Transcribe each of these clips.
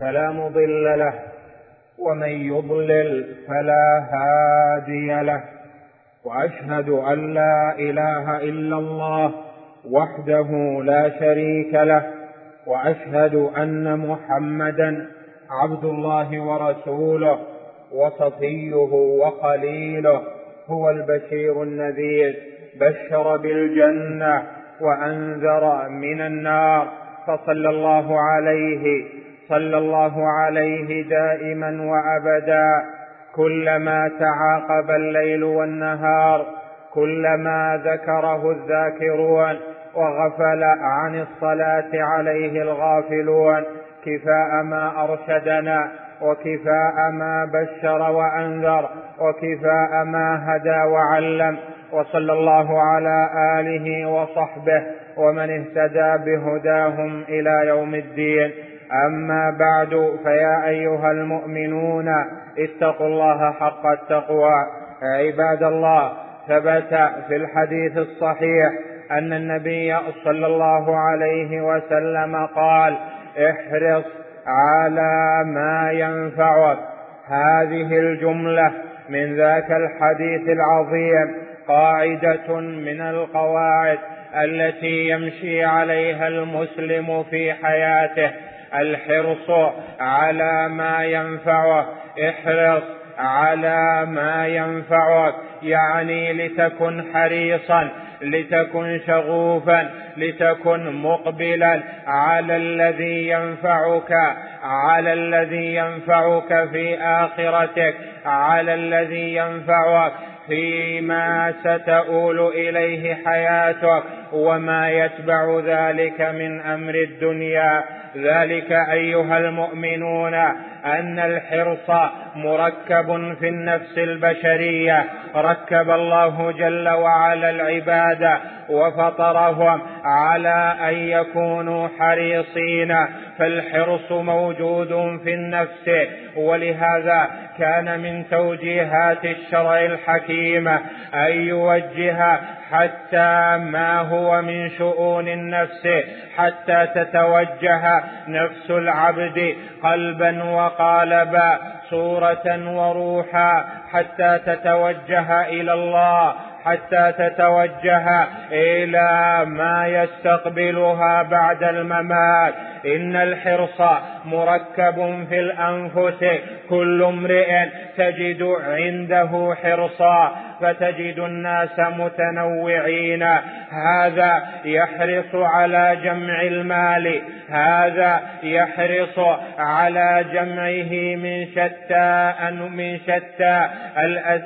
فلا مضل له. ومن يضلل فلا هادي له. وأشهد أن لا إله إلا الله وحده لا شريك له. وأشهد أن محمدا عبد الله ورسوله وصفيه وخليله. هو البشير النذير. بشر بالجنة وأنذر من النار. فصلى الله عليه صلى الله عليه دائما وأبدا. كلما تعاقب الليل والنهار كلما ذكره الذاكرون وغفل عن الصلاة عليه الغافلون. كفاء ما أرشدنا وكفاء ما بشر وأنذر وكفاء ما هدى وعلم. وصلى الله على آله وصحبه ومن اهتدى بهداهم إلى يوم الدين. أما بعد فيا أيها المؤمنون اتقوا الله حق التقوى. عباد الله ثبت في الحديث الصحيح أن النبي صلى الله عليه وسلم قال احرص على ما ينفعك. هذه الجملة من ذاك الحديث العظيم قاعدة من القواعد التي يمشي عليها المسلم في حياته. الحرص على ما ينفعه احرص على ما ينفعك يعني لتكن حريصا لتكن شغوفا لتكن مقبلا على الذي ينفعك على الذي ينفعك في آخرتك على الذي ينفعك. فيما ستؤول إليه حياتك وما يتبع ذلك من أمر الدنيا. ذلك أيها المؤمنون أن الحرص مركب في النفس البشرية. ركب الله جل وعلا العباد وفطرهم على أن يكونوا حريصين. فالحرص موجود في النفس ولهذا كان من توجيهات الشرع الحكيم أن يوجه حتى ما هو من شؤون النفس حتى تتوجه نفس العبد قلبا وقالبا صورة وروحا حتى تتوجه إلى الله حتى تتوجه إلى ما يستقبلها بعد الممات. إن الحرص مركب في الأنفس كل امرئ تجد عنده حرصا. فتجد الناس متنوعين. هذا يحرص على جمع المال. هذا يحرص على جمعه من شتى من شتى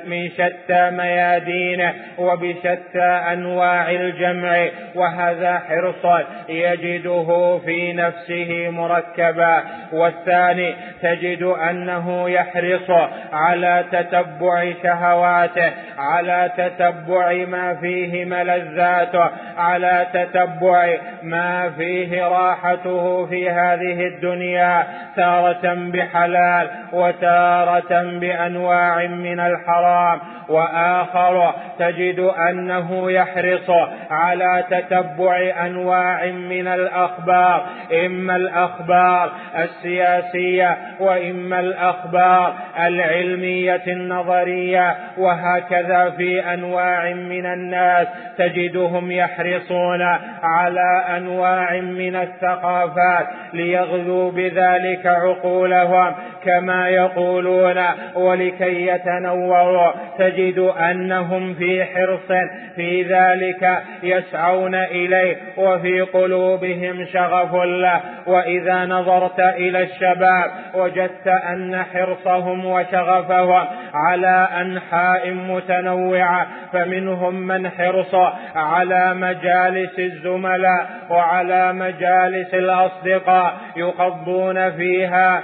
من شتى ميادينه وبشتى أنواع الجمع. وهذا حرص يجده في نفسه مركبا. والثاني تجد أنه يحرص على تتبع شهواته على تتبع ما فيه ملذاته على تتبع ما فيه راحته في هذه الدنيا تارة بحلال وتارة بأنواع من الحرام. وآخر تجد أنه يحرص على تتبع أنواع من الأخبار. إما الأخبار السياسية وإما الأخبار العلمية النظرية. وهكذا في أنواع من الناس تجدهم يحرصون على أنواع من الثقافات ليغذوا بذلك عقولهم. كما يقولون ولكي يتنوروا تجد انهم في حرص في ذلك يسعون اليه وفي قلوبهم شغف له واذا نظرت إلى الشباب وجدت ان حرصهم وشغفهم على انحاء متنوعه فمنهم من حرص على مجالس الزملاء وعلى مجالس الاصدقاء يقضون فيها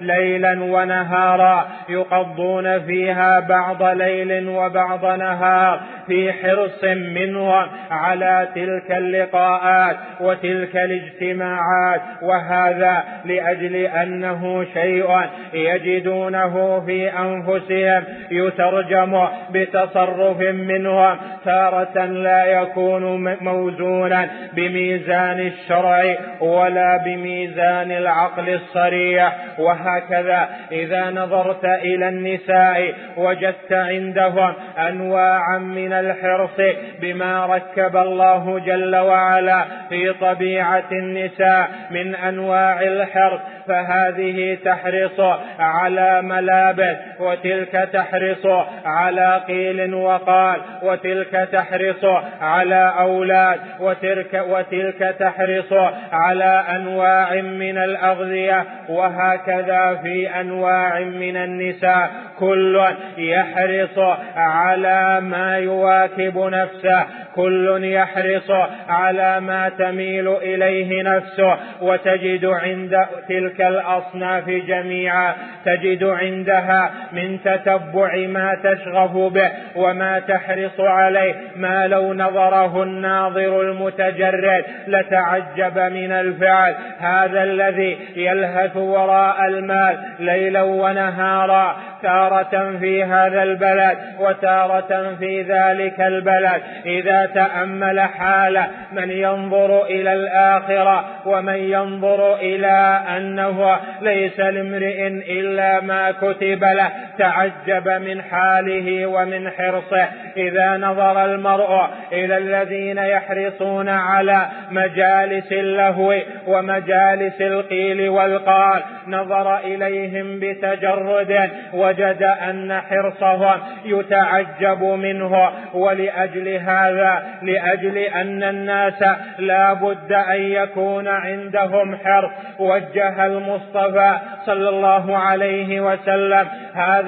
ليلا ونهارا يقضون فيها بعض ليل وبعض نهار. في حرص منهم على تلك اللقاءات وتلك الاجتماعات وهذا لأجل أنه شيء يجدونه في أنفسهم يترجم بتصرف منهم تارة لا يكون موزونا بميزان الشرع ولا بميزان العقل الصريح. وهكذا إذا نظرت إلى النساء وجدت عندهم أنواعا من الحرص بما ركب الله جل وعلا في طبيعة النساء من أنواع الحرص فهذه تحرص على ملابس وتلك تحرص على قيل وقال وتلك تحرص على أولاد وتلك, وتلك تحرص على أنواع من الأغذية وهكذا في أنواع من النساء كل يحرص على ما يواكب نفسه كل يحرص على ما تميل إليه نفسه وتجد عند تلك الأصناف جميعا تجد عندها من تتبع ما تشغف به وما تحرص عليه. ما لو نظره الناظر المتجرد لتعجب من الفعل. هذا الذي يلهث وراء المال ليلا ونهارا تارة في هذا البلد وتارة في ذلك البلد. إذا تأمل حال من ينظر إلى الآخرة ومن ينظر إلى أنه ليس لامرئ إلا ما كتب له. تعجب من حاله ومن حرصه إذا نظر المرء إلى الذين يحرصون على مجالس اللهو ومجالس القيل والقال. نظر إليهم بتجرد وجد أن حرصهم يتعجب منه. ولأجل هذا لأجل أن الناس لا بد أن يكون عندهم حرص. وجه المصطفى صلى الله عليه وسلم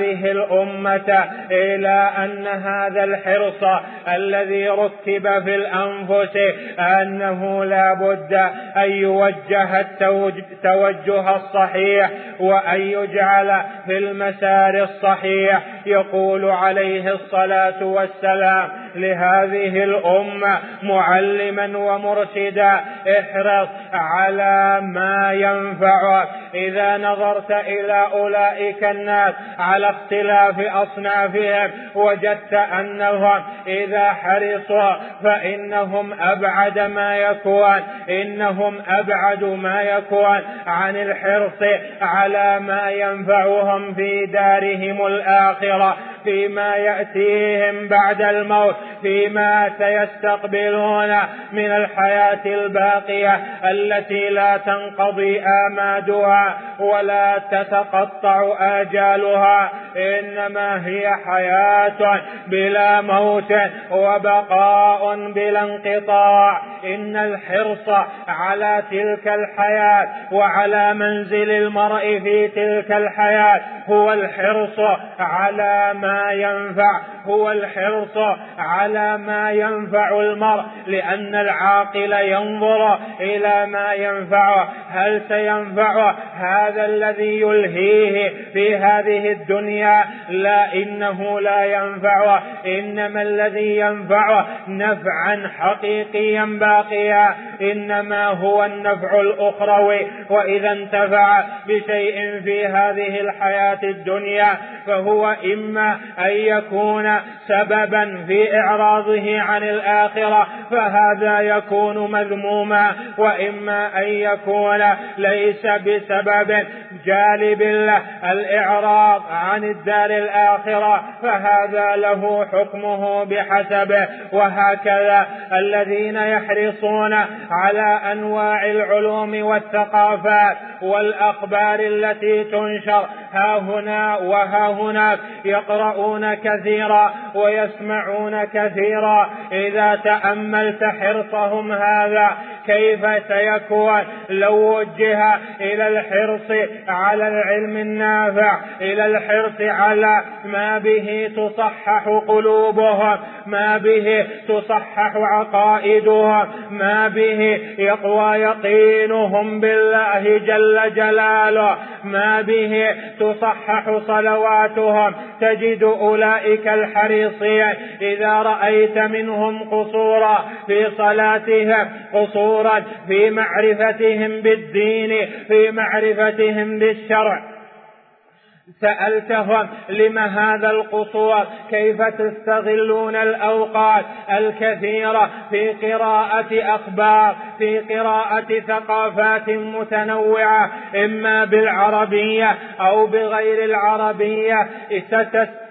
هذه الأمة إلى أن هذا الحرص الذي ركب في الأنفس أنه لا بد أن يوجه التوجه الصحيح وأن يجعل في المسار الصحيح يقول عليه الصلاة والسلام لهذه الأمة معلما ومرشدا احرص على ما ينفعك. إذا نظرت إلى أولئك الناس على اختلاف أصنافهم وجدت أنهم إذا حرصوا فإنهم أبعد ما يكون إنهم أبعد ما يكون عن الحرص على ما ينفعهم في دارهم الآخرة. فيما يأتيهم بعد الموت. فيما سيستقبلون من الحياة الباقية التي لا تنقضي آمادها ولا تتقطع آجالها. إنما هي حياة بلا موت وبقاء بلا انقطاع. إن الحرص على تلك الحياة وعلى منزل المرء في تلك الحياة هو الحرص على ما ينفع هو الحرص على ما ينفع المرء لأن العاقل ينظر إلى ما ينفعه هل سينفعه هذا الذي يلهيه في هذه الدنيا؟ لا إنه لا ينفعه إنما الذي ينفعه نفعا حقيقيا باقيا. إنما هو النفع الأخروي. وإذا انتفع بشيء في هذه الحياة الدنيا فهو إما أن يكون سببا في إعراضه عن الآخرة فهذا يكون مذموما وإما أن يكون ليس بسبب جالب له الإعراض عن الدار الآخرة فهذا له حكمه بحسبه. وهكذا الذين يحرصون على أنواع العلوم والثقافات والأخبار التي تنشر ها هنا وها هناك يقرؤون كثيرا ويسمعون كثيرا. إذا تأملت حرصهم هذا كيف سيكون؟ لو وجه إلى الحرص على العلم النافع إلى الحرص على ما به تصحح قلوبهم ما به تصحح عقائدهم ما به يقوى يقينهم بالله جل جلاله ما به تصحح صلواتهم. تجد أولئك الحريصين إذا رأيت منهم قصورا في صلاتهم قصورا في معرفتهم بالدين في معرفتهم بالشرع. سألتهم لم هذا القصور؟ كيف تستغلون الأوقات الكثيرة في قراءة أخبار في قراءة ثقافات متنوعة؟ إما بالعربية أو بغير العربية.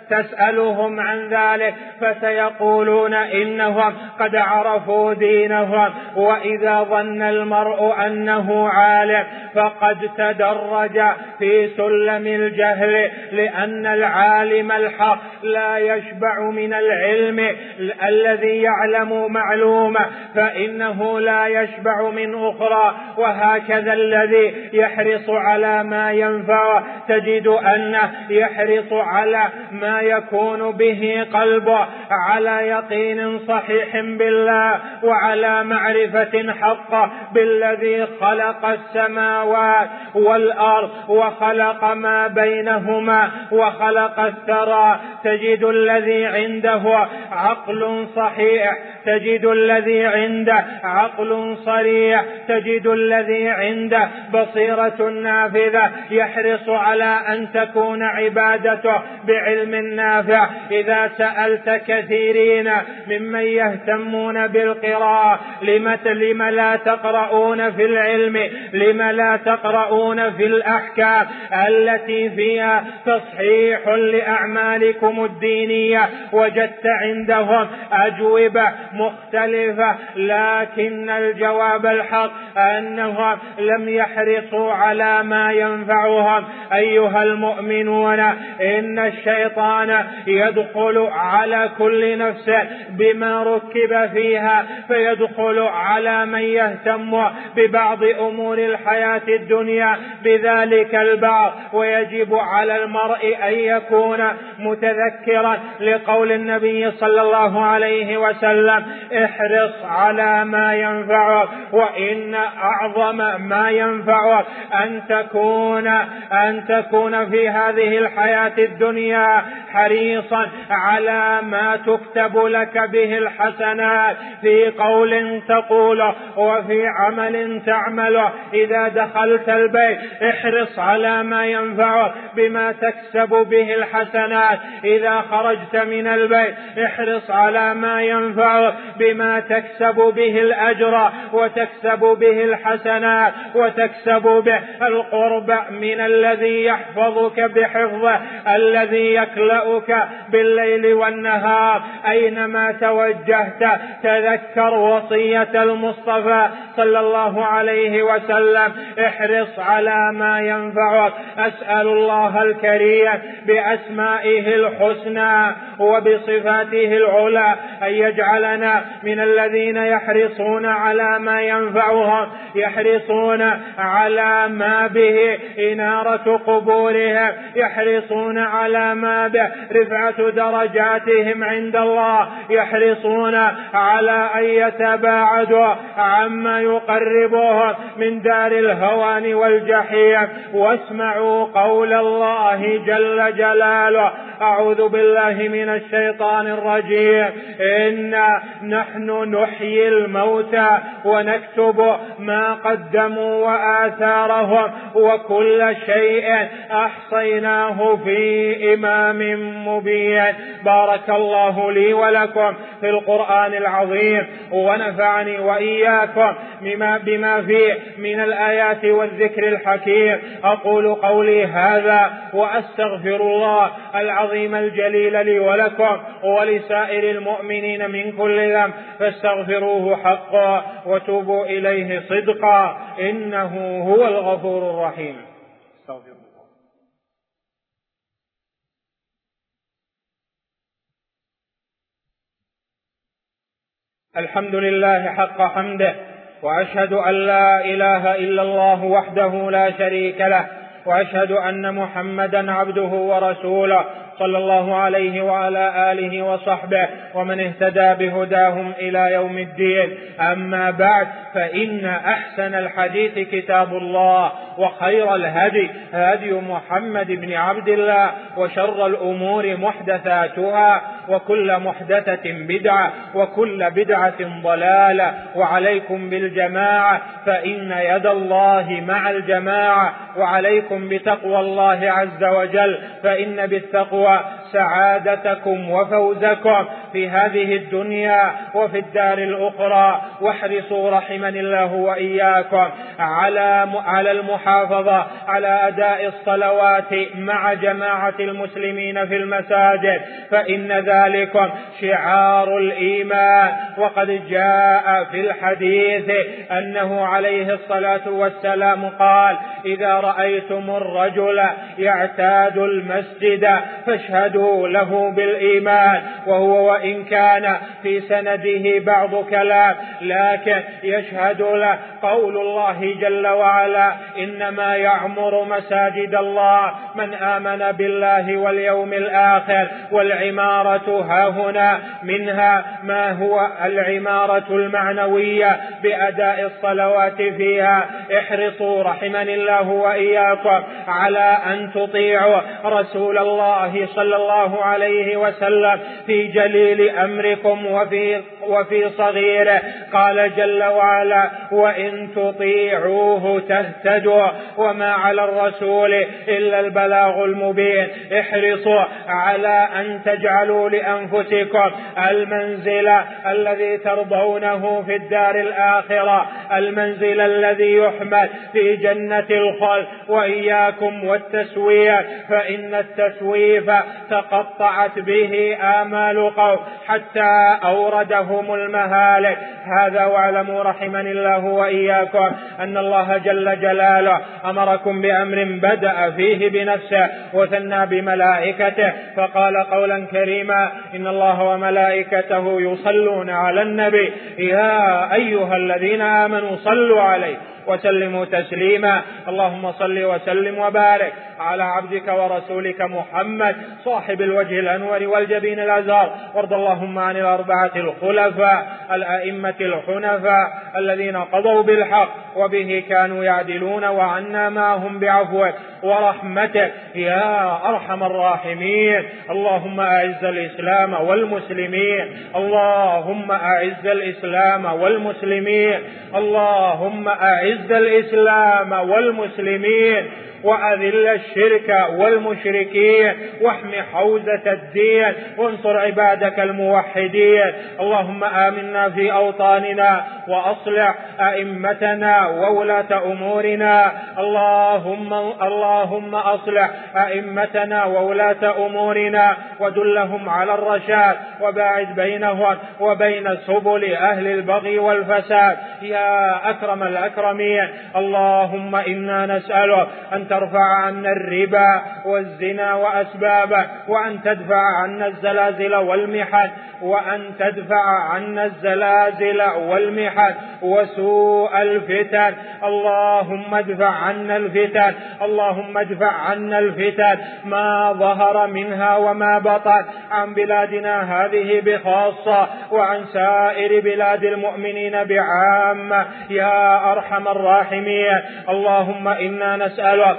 تسألهم عن ذلك فسيقولون إنهم قد عرفوا دينهم وإذا ظن المرء أنه عالم فقد تدرج في سلم الجهل لأن العالم الحق لا يشبع من العلم الذي يعلم معلومة فإنه لا يشبع من أخرى وهكذا الذي يحرص على ما ينفع تجد أنه يحرص على ما يكون به قلبه على يقين صحيح بالله وعلى معرفة حقه بالذي خلق السماوات والأرض وخلق ما بينهما وخلق الثرى. تجد الذي عنده عقل صحيح تجد الذي عنده عقل صريح تجد الذي عنده بصيرة نافذة. يحرص على أن تكون عبادته بعلم نافع إذا سألت كثيرين ممن يهتمون بالقراءة. لم لم لا تقرؤون في العلم؟ لم لا تقرؤون في الأحكام التي فيها تصحيح لأعمالكم الدينية؟ وجدت عندهم أجوبة مختلفة لكن الجواب الحق أنهم لم يحرصوا على ما ينفعهم. أيها المؤمنون إن الشيطان يدخل على كل نفس بما ركب فيها فيدخل على من يهتم ببعض أمور الحياة الدنيا بذلك البعض ويجب على المرء أن يكون متذكرا لقول النبي صلى الله عليه وسلم احرص على ما ينفعك وإن أعظم ما ينفعك أن تكون أن تكون في هذه الحياة الدنيا حريصا على ما تكتب لك به الحسنات. في قول تقوله وفي عمل تعمله إذا دخلت البيت احرص على ما ينفعك بما تكسب به الحسنات. إذا خرجت من البيت احرص على ما ينفعك بما تكسب به الأجر وتكسب به الحسنات وتكسب به القرب من الذي يحفظك بحفظه الذي يكلأك بالليل والنهار أينما توجهت تذكر وصية المصطفى صلى الله عليه وسلم. احرص على ما ينفعك. أسأل الله الكريم بأسمائه الحسنى وبصفاته العلى أن يجعلنا من الذين يحرصون على ما ينفعهم يحرصون على ما به إنارة قبورهم يحرصون على ما به رفعة درجاتهم عند الله يحرصون على أن يتباعدوا عما يقربهم من دار الهوان والجحيم. واسمعوا قول الله جل جلاله. أعوذ بالله من الشيطان الرجيم. إنا نحن نحيي الموتى ونكتب ما قدموا وآثارهم. وكل شيء أحصيناه في إمام مبين. بارك الله لي ولكم في القرآن العظيم ونفعني وإياكم بما, بما فيه من الآيات والذكر الحكيم. أقول قولي هذا وأستغفر الله العظيم الجليل لي ولكم ولسائر المؤمنين من كل ذنب فاستغفروه حقا وتوبوا إليه صدقا إنه هو الغفور الرحيم. الحمد لله حق حمده وأشهد أن لا إله إلا الله وحده لا شريك له وأشهد أن محمدا عبده ورسوله صلى الله عليه وعلى آله وصحبه ومن اهتدى بهداهم إلى يوم الدين. أما بعد فإن أحسن الحديث كتاب الله وخير الهدي هدي محمد بن عبد الله وشر الأمور محدثاتها وكل محدثة بدعة وكل بدعة ضلالة. وعليكم بالجماعة فإن يد الله مع الجماعة. وعليكم بتقوى الله عز وجل فإن بالتقوى wa سعادتكم وفوزكم في هذه الدنيا وفي الدار الأخرى. واحرصوا رحمني الله وإياكم على على المحافظة على أداء الصلوات مع جماعة المسلمين في المساجد. فإن ذلكم شعار الإيمان. وقد جاء في الحديث أنه عليه الصلاة والسلام قال إذا رأيتم الرجل يعتاد المسجد فاشهدوا له بالإيمان وهو وإن كان في سنده بعض كلام لكن يشهد له قول الله جل وعلا إنما يعمر مساجد الله من آمن بالله واليوم الآخر والعمارة ها هنا منها ما هو العمارة المعنوية بأداء الصلوات فيها. احرصوا رحمني الله وإياكم على أن تطيعوا رسول الله صلى الله عليه وسلم في جليل أمركم وفي, وفي صغيره. قال جل وعلا وإن تطيعوه تهتدوا وما على الرسول إلا البلاغ المبين. احرصوا على أن تجعلوا لأنفسكم المنزل الذي ترضونه في الدار الآخرة المنزل الذي يحمل في جنة الخلد. وإياكم والتسوية فإن التسويف تقطعت به آمال قوم حتى أوردهم المهالك. هذا واعلموا رحمني الله وإياكم أن الله جل جلاله أمركم بأمر بدأ فيه بنفسه وثنى بملائكته فقال قولا كريما إن الله وملائكته يصلون على النبي. يا أيها الذين آمنوا صلوا عليه وسلموا تسليما. اللهم صل وسلم وبارك على عبدك ورسولك محمد صاحب الوجه الأنور والجبين الأزهر وارض اللهم عن الأربعة الخلفاء الأئمة الحنفاء الذين قضوا بالحق وبه كانوا يعدلون وعنا معهم بعفوك. ورحمتك يا أرحم الراحمين. اللهم أعز الإسلام والمسلمين. اللهم أعز الإسلام والمسلمين. اللهم أعز الإسلام والمسلمين. وأذل الشرك والمشركين واحم حوزة الدين وانصر عبادك الموحدين. اللهم آمنا في أوطاننا وأصلح أئمتنا وولاة أمورنا. اللهم اللهم أصلح أئمتنا وولاة أمورنا ودلهم على الرشاد وباعد بينهم وبين سبل أهل البغي والفساد. يا أكرم الأكرمين اللهم إنا نسألك أن ترفع عنا الربا والزنا وأسبابه وأن تدفع عنا الزلازل والمحن وأن تدفع عنا الزلازل والمحن وسوء الفتن. اللهم ادفع عنا الفتن اللهم ادفع عنا الفتن. ما ظهر منها وما بطن عن بلادنا هذه بخاصة وعن سائر بلاد المؤمنين بعامة. يا أرحم الراحمين اللهم إنا نسألك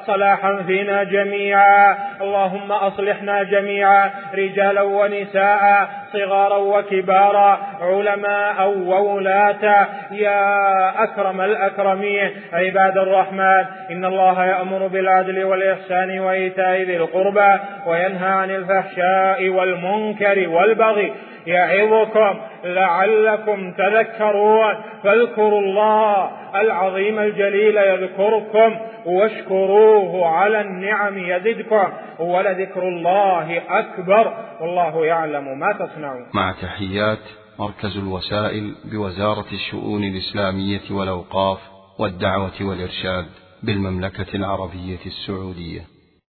صلاحا فينا جميعا. اللهم أصلحنا جميعا رجالا ونساء صغارا وكبارا علماء وولاة. يا أكرم الأكرمين عباد الرحمن إن الله يأمر بالعدل والإحسان وإيتاء ذي القربى وينهى عن الفحشاء والمنكر والبغي يعظكم لعلكم تذكرون. فاذكروا الله العظيم الجليل يذكركم واشكروه. على النعم يزدكم ولذكر الله أكبر. والله يعلم ما تصنعون. مع تحيات مركز الوسائل بوزارة الشؤون الإسلامية والأوقاف والدعوة والإرشاد بالمملكة العربية السعودية.